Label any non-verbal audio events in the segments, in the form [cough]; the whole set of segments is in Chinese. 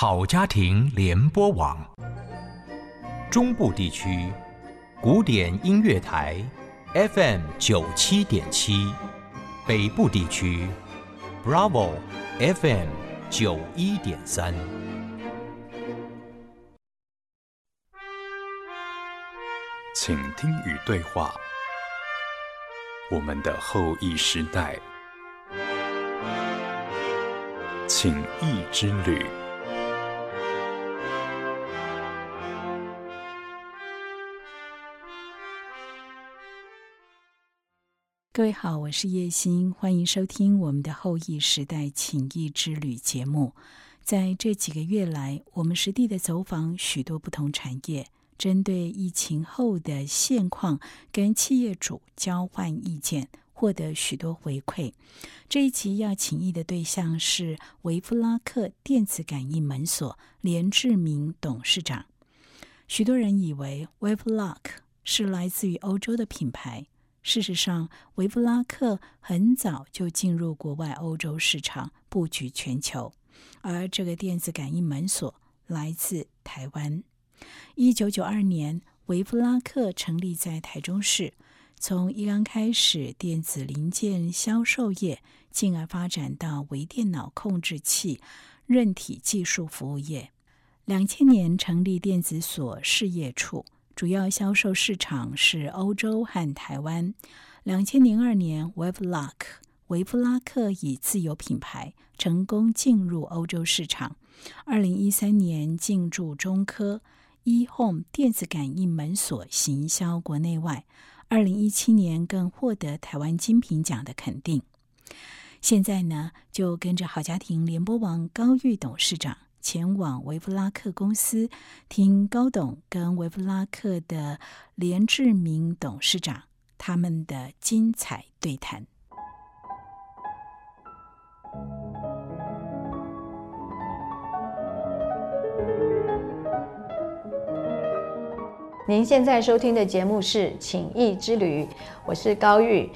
好家庭联播网，中部地区古典音乐台 FM 九七点七，北部地区 Bravo FM 九一点三。请听与对话，我们的后裔时代，请益之旅。各位好，我是叶欣，欢迎收听我们的后裔时代情谊之旅节目。在这几个月来，我们实地的走访许多不同产业，针对疫情后的现况，跟企业主交换意见，获得许多回馈。这一集要请益的对象是维夫拉克电子感应门锁连志明董事长。许多人以为 WaveLock 是来自于欧洲的品牌。事实上，维布拉克很早就进入国外欧洲市场，布局全球。而这个电子感应门锁来自台湾。一九九二年，维布拉克成立在台中市，从一刚开始电子零件销售业，进而发展到微电脑控制器、韧体技术服务业。两千年成立电子锁事业处。主要销售市场是欧洲和台湾。两千零二年，WaveLock 维夫拉克以自有品牌成功进入欧洲市场。二零一三年进驻中科，eHome 电子感应门锁行销国内外。二零一七年更获得台湾金品奖的肯定。现在呢，就跟着好家庭联播网高玉董事长。前往维夫拉克公司，听高董跟维夫拉克的连志明董事长他们的精彩对谈。您现在收听的节目是《情谊之旅》，我是高玉，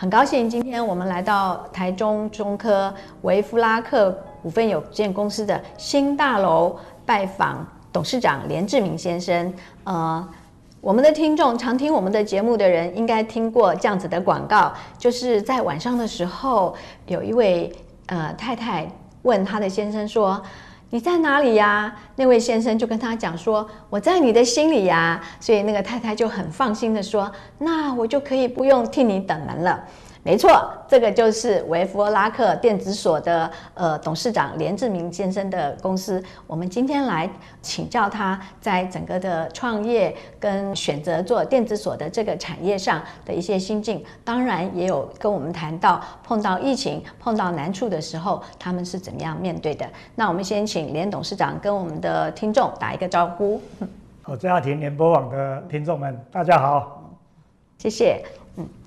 很高兴今天我们来到台中中科维夫拉克。股份有限公司的新大楼拜访董事长连志明先生。呃，我们的听众常听我们的节目的人，应该听过这样子的广告，就是在晚上的时候，有一位呃太太问她的先生说：“你在哪里呀？”那位先生就跟他讲说：“我在你的心里呀。”所以那个太太就很放心的说：“那我就可以不用替你等门了。”没错，这个就是维弗拉克电子所的呃董事长连志明先生的公司。我们今天来请教他在整个的创业跟选择做电子锁的这个产业上的一些心境，当然也有跟我们谈到碰到疫情、碰到难处的时候，他们是怎么样面对的。那我们先请连董事长跟我们的听众打一个招呼。好，家庭联播网的听众们，大家好，谢谢。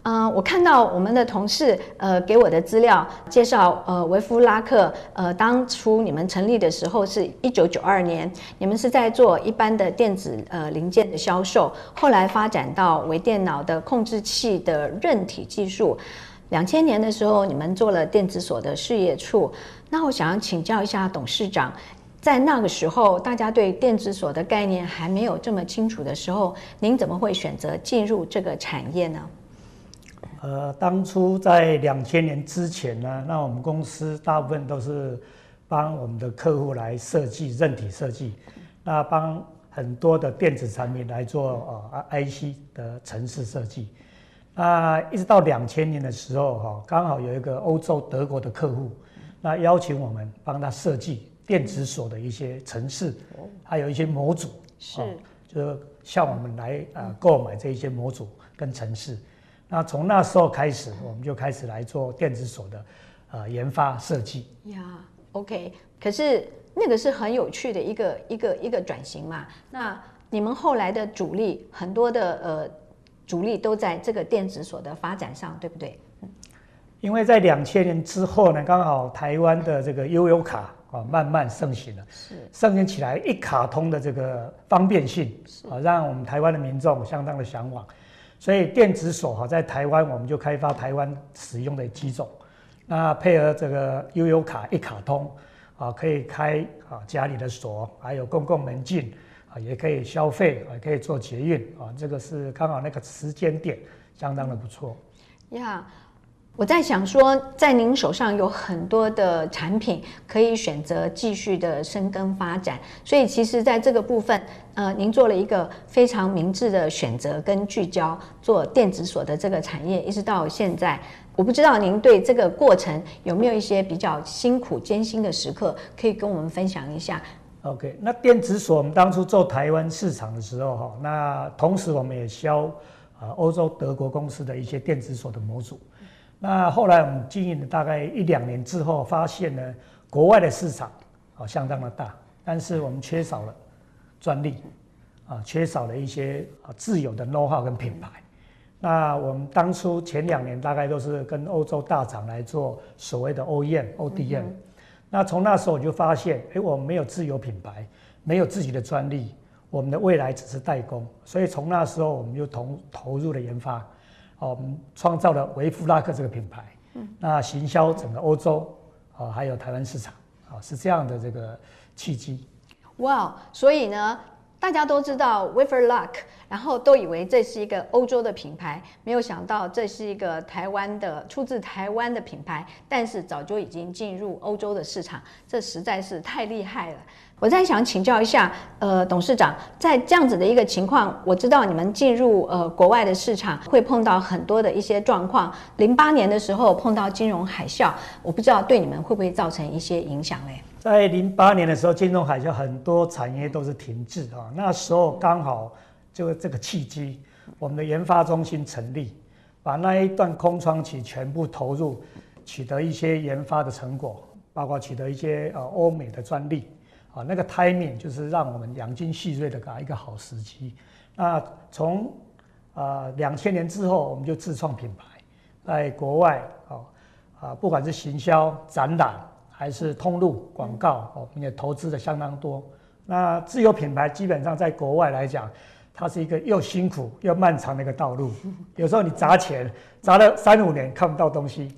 嗯，我看到我们的同事呃给我的资料介绍，呃维夫拉克呃当初你们成立的时候是一九九二年，你们是在做一般的电子呃零件的销售，后来发展到微电脑的控制器的韧体技术。两千年的时候，你们做了电子锁的事业处。那我想要请教一下董事长，在那个时候大家对电子锁的概念还没有这么清楚的时候，您怎么会选择进入这个产业呢？呃，当初在两千年之前呢，那我们公司大部分都是帮我们的客户来设计韧体设计，那帮很多的电子产品来做呃 IC 的城市设计。那一直到两千年的时候，哈，刚好有一个欧洲德国的客户，那邀请我们帮他设计电子锁的一些城市，还有一些模组，是，就是向我们来呃购买这一些模组跟城市。那从那时候开始，我们就开始来做电子锁的，呃，研发设计。呀，OK，可是那个是很有趣的一个一个一个转型嘛。那你们后来的主力很多的呃主力都在这个电子锁的发展上，对不对？嗯，因为在两千年之后呢，刚好台湾的这个悠游卡啊慢慢盛行了，是盛行起来一卡通的这个方便性啊，让我们台湾的民众相当的向往。所以电子锁哈，在台湾我们就开发台湾使用的机种，那配合这个悠游卡一卡通，啊，可以开啊家里的锁，还有公共门禁啊，也可以消费，也可以做捷运啊，这个是刚好那个时间点相当的不错。呀。我在想说，在您手上有很多的产品可以选择继续的深耕发展，所以其实在这个部分，呃，您做了一个非常明智的选择跟聚焦，做电子锁的这个产业，一直到现在，我不知道您对这个过程有没有一些比较辛苦艰辛的时刻，可以跟我们分享一下。OK，那电子锁我们当初做台湾市场的时候，哈，那同时我们也销啊欧洲德国公司的一些电子锁的模组。那后来我们经营了大概一两年之后，发现呢，国外的市场啊相当的大，但是我们缺少了专利啊，缺少了一些啊自有的 know how 跟品牌。那我们当初前两年大概都是跟欧洲大厂来做所谓的 OEM、ODM。那从那时候我就发现，哎，我们没有自有品牌，没有自己的专利，我们的未来只是代工。所以从那时候我们就投投入了研发。哦，我们创造了维夫拉克这个品牌，嗯，那行销整个欧洲，啊，还有台湾市场，啊，是这样的这个契机。哇，所以呢，大家都知道 w a f e r Luck，然后都以为这是一个欧洲的品牌，没有想到这是一个台湾的出自台湾的品牌，但是早就已经进入欧洲的市场，这实在是太厉害了。我在想请教一下，呃，董事长，在这样子的一个情况，我知道你们进入呃国外的市场会碰到很多的一些状况。零八年的时候碰到金融海啸，我不知道对你们会不会造成一些影响嘞？在零八年的时候，金融海啸很多产业都是停滞啊，那时候刚好就这个契机，我们的研发中心成立，把那一段空窗期全部投入，取得一些研发的成果，包括取得一些呃欧美的专利。啊，那个 timing 就是让我们养精蓄锐的搞一个好时机。那从啊两千年之后，我们就自创品牌，在国外啊啊，不管是行销、展览还是通路广告，我们也投资的相当多。那自有品牌基本上在国外来讲，它是一个又辛苦又漫长的一个道路。[laughs] 有时候你砸钱砸了三五年看不到东西，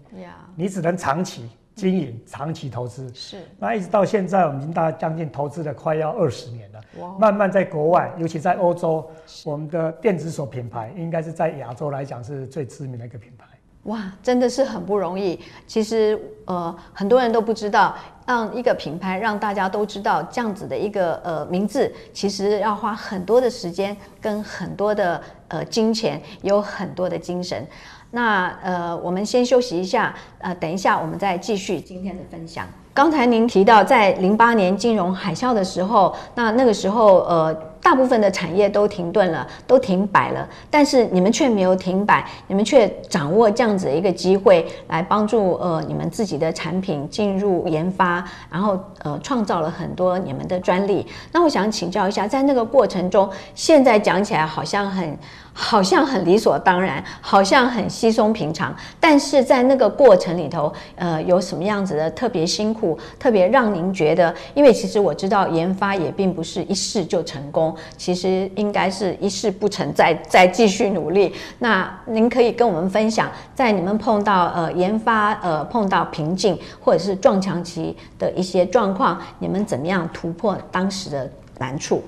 你只能长期。经营长期投资是，那一直到现在，我们已经大概将近投资了快要二十年了。哇！慢慢在国外，尤其在欧洲，我们的电子锁品牌应该是在亚洲来讲是最知名的一个品牌。哇，真的是很不容易。其实呃，很多人都不知道，让一个品牌让大家都知道这样子的一个呃名字，其实要花很多的时间跟很多的呃金钱，有很多的精神。那呃，我们先休息一下，呃，等一下我们再继续今天的分享。刚才您提到在零八年金融海啸的时候，那那个时候呃，大部分的产业都停顿了，都停摆了，但是你们却没有停摆，你们却掌握这样子的一个机会来帮助呃你们自己的产品进入研发，然后呃创造了很多你们的专利。那我想请教一下，在那个过程中，现在讲起来好像很。好像很理所当然，好像很稀松平常，但是在那个过程里头，呃，有什么样子的特别辛苦，特别让您觉得？因为其实我知道研发也并不是一试就成功，其实应该是一试不成，再再继续努力。那您可以跟我们分享，在你们碰到呃研发呃碰到瓶颈或者是撞墙期的一些状况，你们怎么样突破当时的难处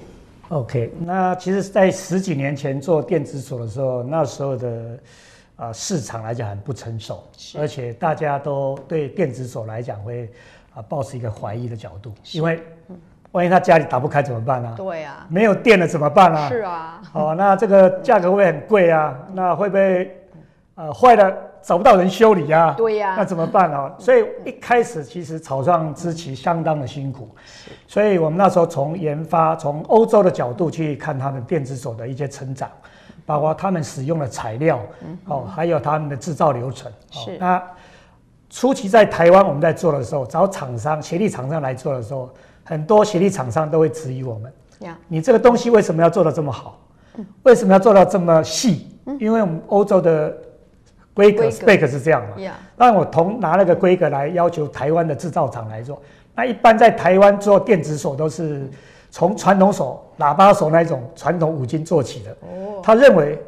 ？OK，那其实，在十几年前做电子锁的时候，那时候的啊市场来讲很不成熟，而且大家都对电子锁来讲会啊抱持一个怀疑的角度，因为万一他家里打不开怎么办呢？对啊，没有电了怎么办啊？是啊，哦，那这个价格会很贵啊，那会不会呃坏了？找不到人修理呀，对呀，那怎么办啊？所以一开始其实草创之期相当的辛苦，所以我们那时候从研发，从欧洲的角度去看他们电子锁的一些成长，包括他们使用的材料，哦，还有他们的制造流程。是。那初期在台湾我们在做的时候，找厂商、协力厂商来做的时候，很多协力厂商都会质疑我们：，你这个东西为什么要做的这么好？为什么要做到这么细？因为我们欧洲的。规格 spec 是这样嘛？那我同拿那个规格来要求台湾的制造厂来做。那一般在台湾做电子锁都是从传统锁、喇叭锁那种传统五金做起的。哦。他认为，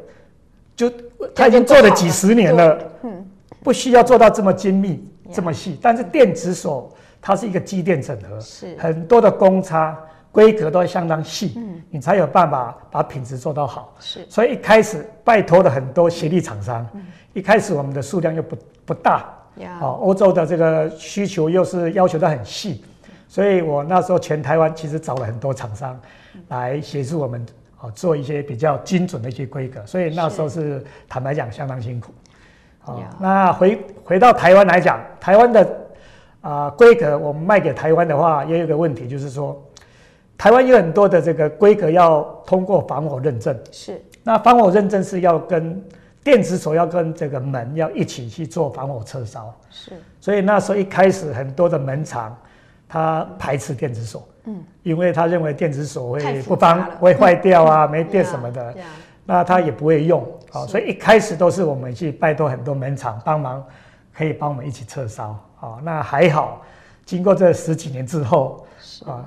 就他已经做了几十年了，嗯，不需要做到这么精密、这么细。但是电子锁它是一个机电整合，是很多的公差规格都相当细，嗯，你才有办法把品质做到好。是。所以一开始拜托了很多协力厂商，一开始我们的数量又不不大，欧洲的这个需求又是要求的很细，所以我那时候全台湾其实找了很多厂商来协助我们哦做一些比较精准的一些规格，所以那时候是。坦白讲相当辛苦。哦，那回回到台湾来讲，台湾的啊规格我们卖给台湾的话，也有一个问题，就是说台湾有很多的这个规格要通过防火认证，是。那防火认证是要跟电子锁要跟这个门要一起去做防火撤烧，是。所以那时候一开始很多的门厂他排斥电子锁，嗯，因为他认为电子锁太会不方会坏掉啊，[laughs] 没电什么的，呀那他也不会用啊、是。所以一开始都是我们去拜托很多门厂帮忙，可以帮我们一起撤烧。啊、那还好，经过这十几年之后啊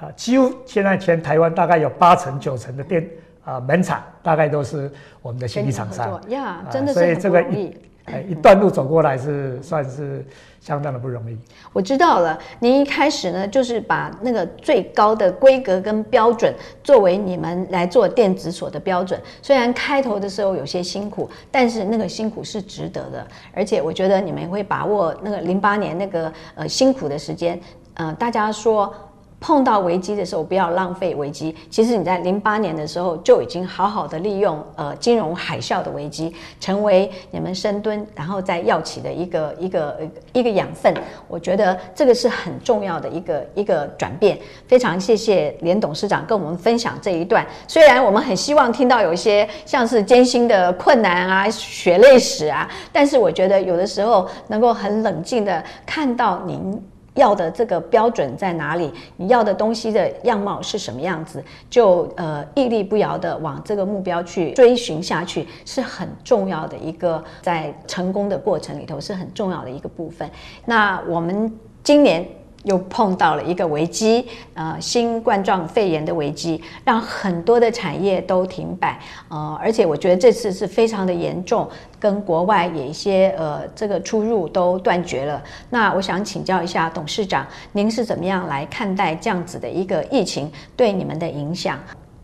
啊，几乎现在全台湾大概有八成九成的店啊、门厂大概都是我们的协跟你合力厂商作，呀啊，真的是很所以这个不容易。哎，一段路走过来是算是相当的不容易。我知道了，您一开始呢，就是把那个最高的规格跟标准作为你们来做电子锁的标准。虽然开头的时候有些辛苦，但是那个辛苦是值得的。而且我觉得你们会把握那个零八年那个呃辛苦的时间。呃，大家说碰到危机的时候不要浪费危机。其实你在零八年的时候就已经好好的利用呃金融海啸的危机，成为你们深蹲然后再药企的一个一个一个养分。我觉得这个是很重要的一个一个转变。非常谢谢连董事长跟我们分享这一段。虽然我们很希望听到有一些像是艰辛的困难啊、血泪史啊，但是我觉得有的时候能够很冷静的看到您。要的这个标准在哪里？你要的东西的样貌是什么样子？就呃屹立不摇的往这个目标去追寻下去，是很重要的一个在成功的过程里头是很重要的一个部分。那我们今年又碰到了一个危机，呃，新冠状肺炎的危机，让很多的产业都停摆，呃，而且我觉得这次是非常的严重，跟国外也一些呃这个出入都断绝了。那我想请教一下董事长，您是怎么样来看待这样子的一个疫情对你们的影响？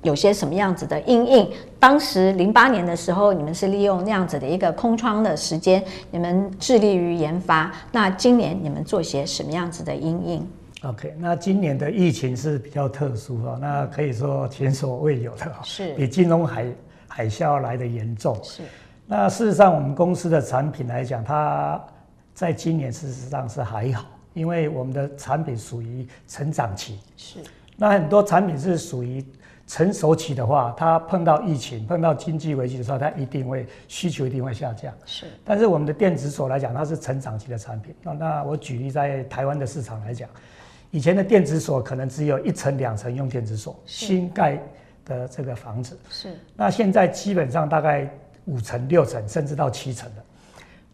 有些什么样子的阴影？当时零八年的时候，你们是利用那样子的一个空窗的时间，你们致力于研发。那今年你们做些什么样子的阴影？OK，那今年的疫情是比较特殊哈，那可以说前所未有的哈，是比金融海海啸来的严重。是那事实上，我们公司的产品来讲，它在今年事实上是还好，因为我们的产品属于成长期。是那很多产品是属于成熟期的话，它碰到疫情、碰到经济危机的时候，它一定会需求一定会下降。是但是我们的电子锁来讲，它是成长期的产品。那那我举例在台湾的市场来讲，以前的电子锁可能只有一层两层用电子锁，是新盖的这个房子，是那现在基本上大概五层六层甚至到七层了。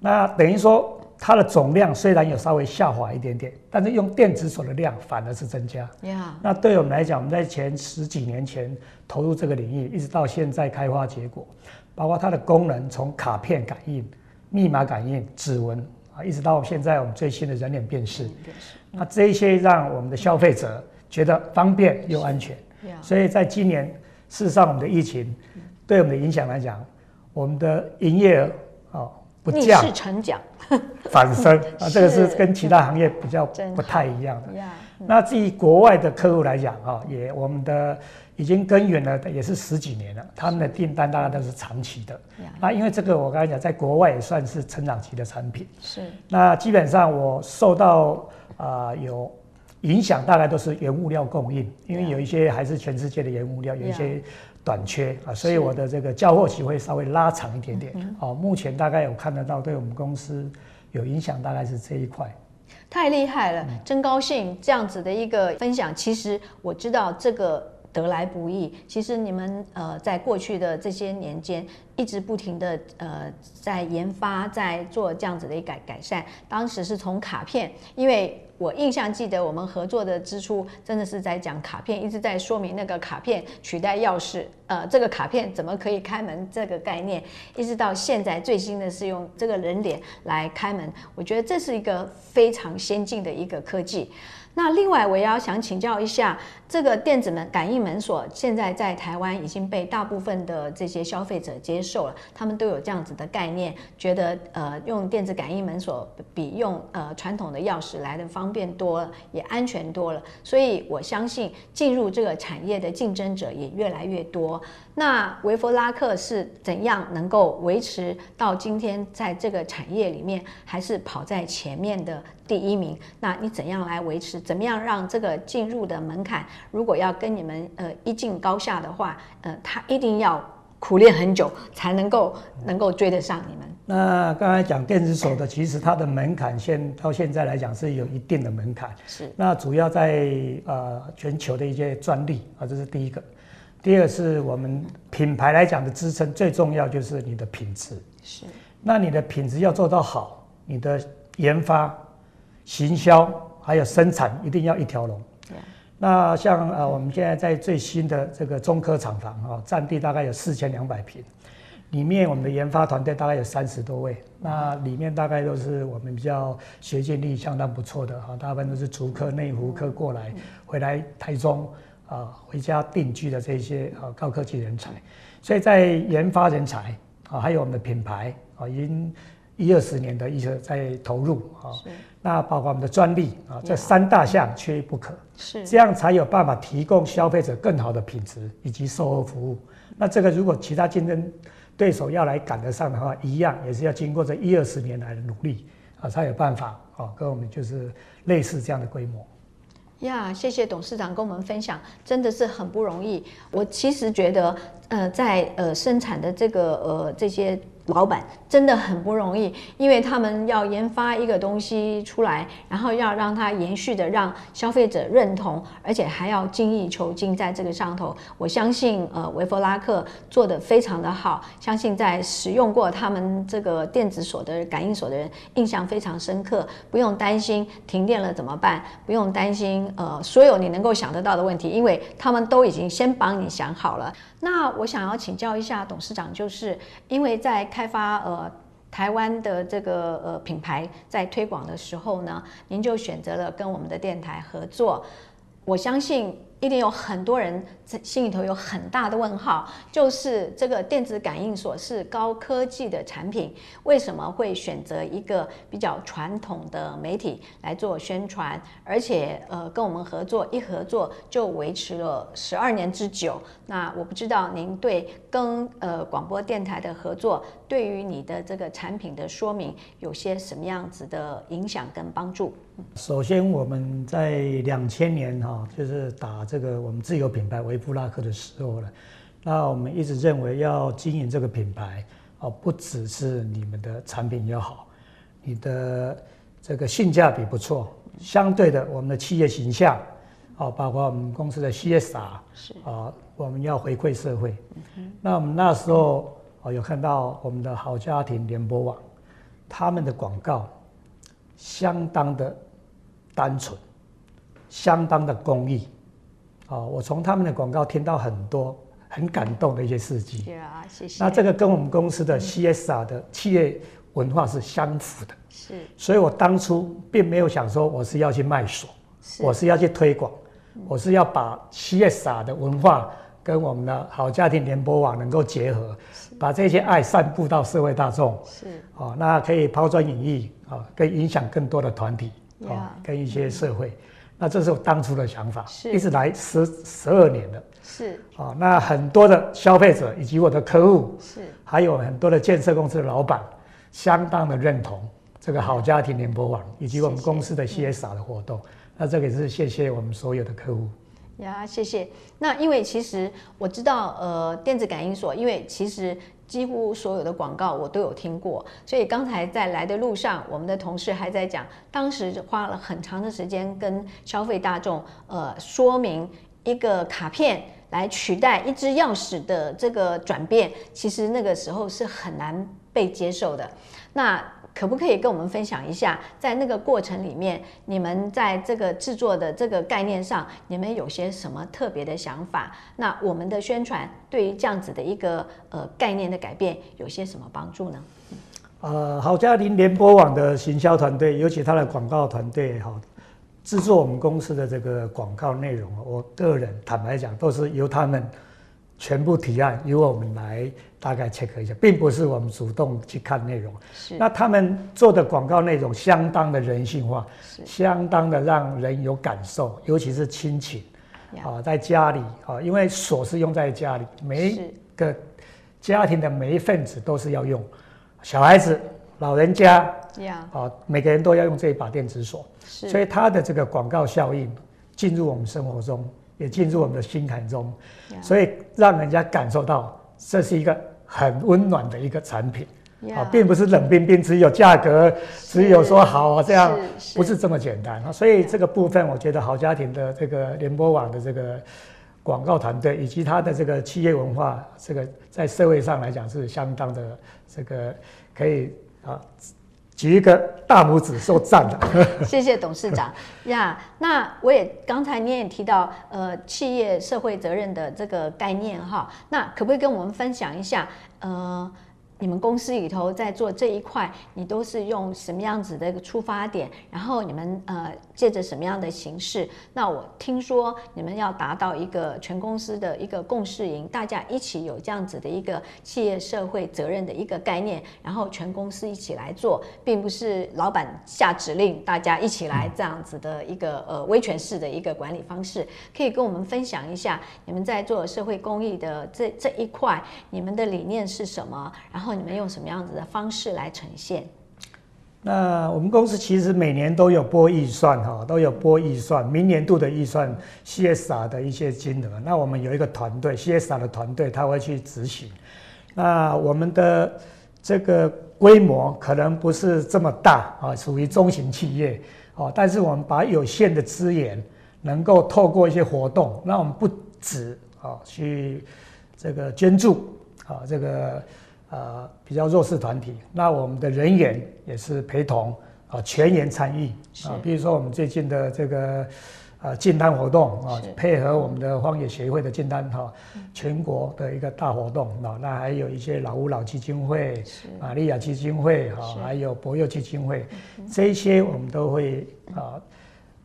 那等于说它的总量虽然有稍微下滑一点点，但是用电子锁的量反而是增加。呀，那对我们来讲，我们在前十几年前投入这个领域，一直到现在开花结果，包括它的功能，从卡片感应、密码感应、指纹啊，一直到现在我们最新的人脸辨识，那这一些让我们的消费者觉得方便又安全。呀所以在今年，事实上我们的疫情对我们的影响来讲，我们的营业额哦不逆降势成长。反升 [laughs] 啊，这个是是跟其他行业比较不太一样的。呀，那至于国外的客户来讲啊，也我们的已经耕耘了，也是十几年了，他们的订单大概都是长期的。那因为这个我刚才讲，在国外也算是成长期的产品。是。那基本上我受到啊、有影响，大概都是原物料供应，因为有一些还是全世界的原物料有一些短缺啊，所以我的这个交货期会稍微拉长一点点。哦，目前大概有看得到，对我们公司有影响，大概是这一块。太厉害了，真高兴这样子的一个分享。其实我知道这个得来不易，其实你们呃在过去的这些年间，一直不停的呃在研发，在做这样子的一改改善。当时是从卡片，因为我印象记得我们合作的之初真的是在讲卡片，一直在说明那个卡片取代钥匙，呃，这个卡片怎么可以开门这个概念，一直到现在最新的是用这个人脸来开门，我觉得这是一个非常先进的一个科技。那另外，我也要想请教一下，这个电子门感应门锁现在在台湾已经被大部分的这些消费者接受了，他们都有这样子的概念，觉得呃用电子感应门锁比用呃传统的钥匙来的方便多了，也安全多了。所以我相信进入这个产业的竞争者也越来越多。那维弗拉克是怎样能够维持到今天在这个产业里面还是跑在前面的第一名？那你怎样来维持？怎么样让这个进入的门槛，如果要跟你们呃一竞高下的话，呃，他一定要苦练很久才能够能够追得上你们。那刚才讲电子锁的，其实它的门槛现到现在来讲是有一定的门槛。是。那主要在呃全球的一些专利啊，这是第一个。第二是我们品牌来讲的支撑，最重要就是你的品质。是。那你的品质要做到好，你的研发、行销还有生产一定要一条龙。那像呃我们现在在最新的这个中科厂房啊，占地大概有四千两百平，里面我们的研发团队大概有三十多位。那里面大概都是我们比较学经历相当不错的哈，大部分都是竹科、内湖科过来回来台中。啊，回家定居的这些啊高科技人才，所以在研发人才啊，还有我们的品牌啊，已经一二十年的一些在投入啊。那包括我们的专利啊，这三大项缺一不可。是。这样才有办法提供消费者更好的品质以及售后服务。那这个如果其他竞争对手要来赶得上的话，一样也是要经过这一二十年来的努力啊，才有办法啊，跟我们就是类似这样的规模。呀，谢谢董事长跟我们分享，真的是很不容易。我其实觉得，呃，在呃生产的这个呃这些。老板真的很不容易，因为他们要研发一个东西出来，然后要让它延续的让消费者认同，而且还要精益求精在这个上头。我相信，呃，维弗拉克做的非常的好，相信在使用过他们这个电子锁的感应锁的人印象非常深刻。不用担心停电了怎么办，不用担心呃所有你能够想得到的问题，因为他们都已经先帮你想好了。那我想要请教一下董事长，就是因为在开发呃台湾的这个呃品牌在推广的时候呢，您就选择了跟我们的电台合作，我相信。一定有很多人在心里头有很大的问号，就是这个电子感应锁是高科技的产品，为什么会选择一个比较传统的媒体来做宣传？而且，呃，跟我们合作一合作就维持了十二年之久。那我不知道您对跟呃广播电台的合作，对于你的这个产品的说明有些什么样子的影响跟帮助？首先，我们在两千年哈，就是打这个我们自有品牌维布拉克的时候了。那我们一直认为要经营这个品牌啊，不只是你们的产品要好，你的这个性价比不错，相对的我们的企业形象哦，包括我们公司的 CSR 是啊，我们要回馈社会。那我们那时候啊，有看到我们的好家庭联播网他们的广告。相当的单纯，相当的公益，啊，我从他们的广告听到很多很感动的一些事迹。啊，谢谢。那这个跟我们公司的 CSR 的企业文化是相符的。是。所以我当初并没有想说我是要去卖锁，我是要去推广，我是要把 CSR 的文化跟我们的好家庭联播网能够结合，把这些爱散布到社会大众。是。哦，那可以抛砖引玉。啊，可以影响更多的团体啊，跟一些社会，那这是我当初的想法，一直来十十二年了。是啊，那很多的消费者以及我的客户，是还有很多的建设公司的老板，相当的认同这个好家庭联播网以及我们公司的 CSR 的活动。那这个是谢谢我们所有的客户。呀，谢谢。那因为其实我知道，呃，电子感应锁，因为其实。几乎所有的广告我都有听过，所以刚才在来的路上，我们的同事还在讲，当时花了很长的时间跟消费大众呃说明一个卡片来取代一只钥匙的这个转变，其实那个时候是很难被接受的。那可不可以跟我们分享一下，在那个过程里面，你们在这个制作的这个概念上，你们有些什么特别的想法？那我们的宣传对于这样子的一个呃概念的改变，有些什么帮助呢？呃，好家庭联播网的行销团队，尤其他的广告团队，哈，制作我们公司的这个广告内容，我个人坦白讲，都是由他们全部提案，由我们来大概 check 一下，并不是我们主动去看内容。是。那他们做的广告内容相当的人性化，是。相当的让人有感受，尤其是亲情呀啊，在家里啊，因为锁是用在家里，每一个家庭的每一份子都是要用，小孩子、老人家呀，啊，每个人都要用这一把电子锁，是，所以它的这个广告效应进入我们生活中，也进入我们的心坎中，所以让人家感受到这是一个很温暖的一个产品。啊，并不是冷冰冰，只有价格，只有说好啊，这样不是这么简单啊。所以这个部分，我觉得好家庭的这个联播网的这个广告团队，以及它的这个企业文化，这个在社会上来讲是相当的这个可以啊举一个大拇指受赞了。[laughs] 谢谢董事长呀。那我也刚才你也提到，呃，企业社会责任的这个概念哈，那可不可以跟我们分享一下？呃，你们公司里头在做这一块，你都是用什么样子的一个出发点？然后你们呃借着什么样的形式？那我听说你们要达到一个全公司的一个共识营，大家一起有这样子的一个企业社会责任的一个概念，然后全公司一起来做，并不是老板下指令，大家一起来这样子的一个呃威权式的一个管理方式。可以跟我们分享一下你们在做社会公益的这这一块，你们的理念是什么？然后你们用什么样子的方式来呈现？那我们公司其实每年都有拨预算哈，都有拨预算，明年度的预算 CSR 的一些金额。那我们有一个团队 CSR 的团队，他会去执行。那我们的这个规模可能不是这么大啊，属于中型企业哦，但是我们把有限的资源，能够透过一些活动，那我们不止啊去这个捐助啊这个。呃，比较弱势团体，那我们的人员也是陪同啊，全员参与啊。比如说我们最近的这个呃进单活动啊，配合我们的荒野协会的进单哈，全国的一个大活动啊。那还有一些老吾老基金会、玛利亚基金会哈，还有博幼基金会，这些我们都会啊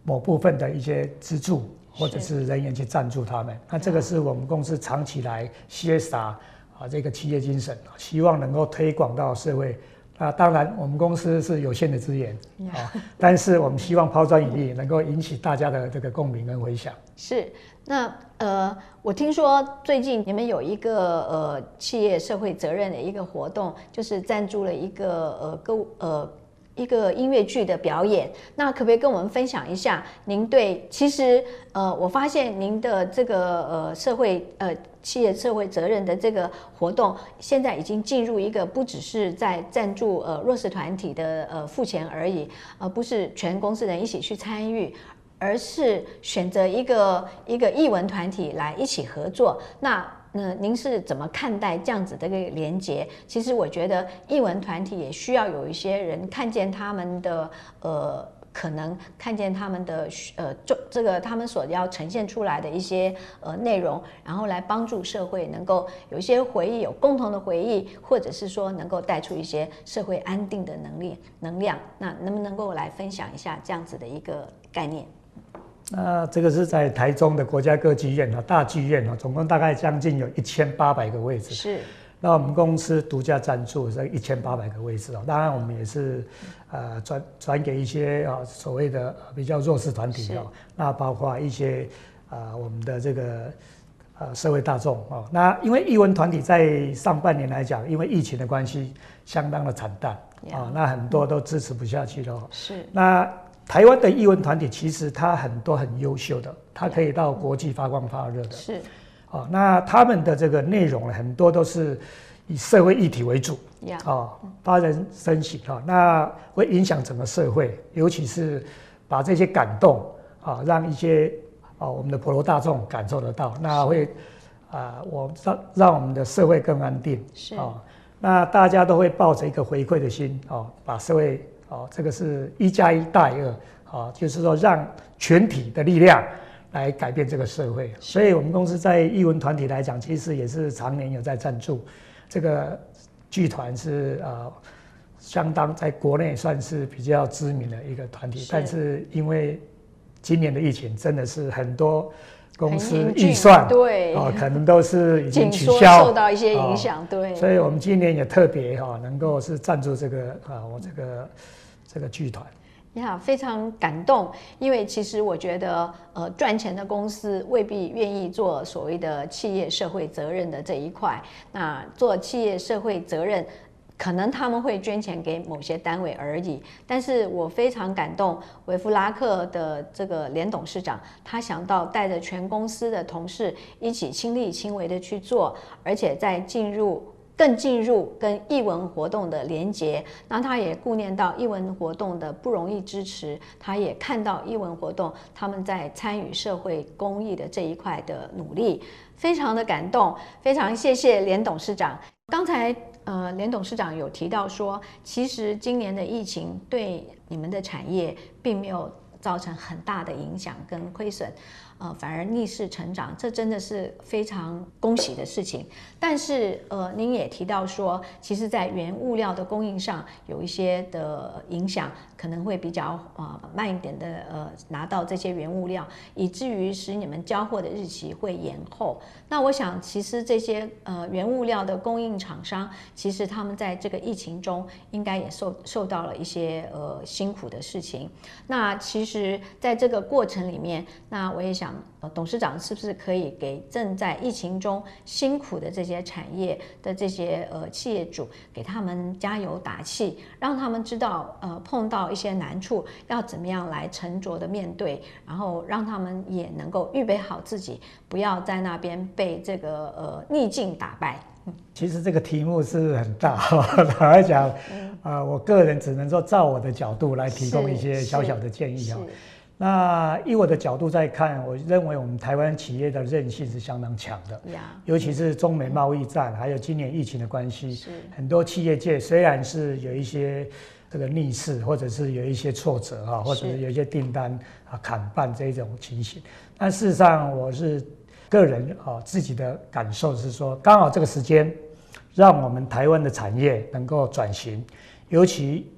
某部分的一些资助或者是人员去赞助他们。那这个是我们公司长期来 CSR。啊，这个企业精神希望能够推广到社会。啊，当然我们公司是有限的资源啊，但是我们希望抛砖引玉，能够引起大家的这个共鸣跟回响。是，那呃，我听说最近你们有一个呃企业社会责任的一个活动，就是赞助了一个呃歌呃。一个音乐剧的表演，那可不可以跟我们分享一下？您对其实呃，我发现您的这个呃社会呃企业社会责任的这个活动，现在已经进入一个不只是在赞助呃弱势团体的呃付钱而已，而不是全公司人一起去参与，而是选择一个一个译文团体来一起合作。那那您是怎么看待这样子的一个连接？其实我觉得译文团体也需要有一些人看见他们的呃可能，看见他们的呃这这个他们所要呈现出来的一些呃内容，然后来帮助社会能够有一些回忆，有共同的回忆，或者是说能够带出一些社会安定的能力能量。那能不能够来分享一下这样子的一个概念？那这个是在台中的国家歌剧院啊，大剧院啊，总共大概将近有一千八百个位置。是。那我们公司独家赞助这一千八百个位置哦，当然我们也是呃转转给一些啊所谓的比较弱势团体哦，那包括一些啊我们的这个呃社会大众哦。那因为艺文团体在上半年来讲，因为疫情的关系，相当的惨淡啊，那很多都支持不下去了。是。那台湾的艺文团体其实它很多很优秀的，它可以到国际发光发热的。是，啊，那他们的这个内容呢，很多都是以社会议题为主，啊，发人深省啊，那会影响整个社会，尤其是把这些感动啊，让一些啊我们的普罗大众感受得到，那会啊，我让让我们的社会更安定。是啊，那大家都会抱着一个回馈的心哦，把社会哦，这个是一加一大于二啊，就是说让全体的力量来改变这个社会。所以，我们公司在艺文团体来讲，其实也是常年有在赞助这个剧团是呃，相当在国内算是比较知名的一个团体。但是因为今年的疫情，真的是很多。公司预算对哦，可能都是已经取消，受到一些影响，对。所以我们今年也特别哈，能够是赞助这个啊，我这个这个剧团。呀，非常感动，因为其实我觉得，呃，赚钱的公司未必愿意做所谓的企业社会责任的这一块。那做企业社会责任。可能他们会捐钱给某些单位而已，但是我非常感动，维夫拉克的这个连董事长，他想到带着全公司的同事一起亲力亲为的去做，而且在进入更进入跟译文活动的连接，那他也顾念到译文活动的不容易支持，他也看到译文活动他们在参与社会公益的这一块的努力，非常的感动，非常谢谢连董事长，刚才。呃，连董事长有提到说，其实今年的疫情对你们的产业并没有造成很大的影响跟亏损。呃，反而逆势成长，这真的是非常恭喜的事情。但是，呃，您也提到说，其实，在原物料的供应上有一些的影响，可能会比较呃慢一点的呃拿到这些原物料，以至于使你们交货的日期会延后。那我想，其实这些呃原物料的供应厂商，其实他们在这个疫情中应该也受受到了一些呃辛苦的事情。那其实，在这个过程里面，那我也想。呃，董事长是不是可以给正在疫情中辛苦的这些产业的这些呃企业主，给他们加油打气，让他们知道呃碰到一些难处要怎么样来沉着的面对，然后让他们也能够预备好自己，不要在那边被这个呃逆境打败。其实这个题目是很大，[laughs] 坦白讲，啊，我个人只能说照我的角度来提供一些小小的建议啊。那以我的角度在看，我认为我们台湾企业的韧性是相当强的，尤其是中美贸易战，还有今年疫情的关系，很多企业界虽然是有一些这个逆势，或者是有一些挫折啊，或者是有一些订单啊砍半这种情形，但事实上我是个人啊自己的感受是说，刚好这个时间让我们台湾的产业能够转型，尤其。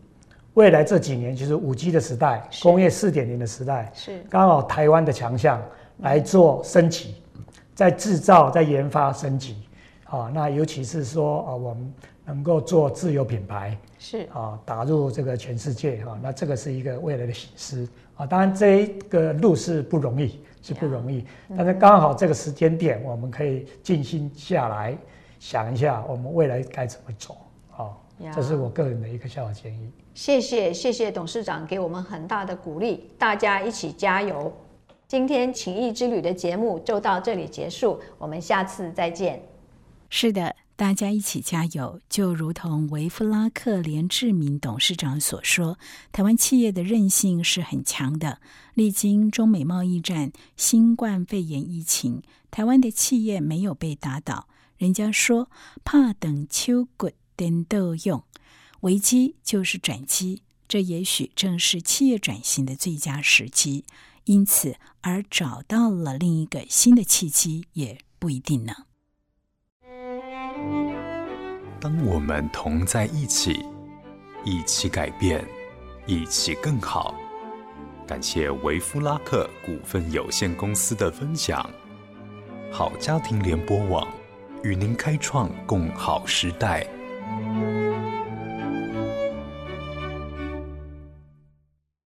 未来这几年就是五 G 的时代，工业四点零的时代，是。刚好台湾的强项来做升级，在制造、在研发升级，啊，那尤其是说啊，我们能够做自有品牌，是。啊，打入这个全世界啊，那这个是一个未来的形势。啊。当然，这一个路是不容易，是不容易，但是刚好这个时间点，我们可以静心下来想一下，我们未来该怎么走。啊。这是我个人的一个小建议。谢谢谢谢董事长给我们很大的鼓励，大家一起加油。今天情谊之旅的节目就到这里结束，我们下次再见。是的，大家一起加油。就如同维夫拉克连志明董事长所说，台湾企业的韧性是很强的。历经中美贸易战、新冠肺炎疫情，台湾的企业没有被打倒。人家说，怕等秋滚。颠豆用危机就是转机，这也许正是企业转型的最佳时机。因此，而找到了另一个新的契机也不一定呢。当我们同在一起，一起改变，一起更好。感谢维夫拉克股份有限公司的分享。好家庭联播网与您开创共好时代。Música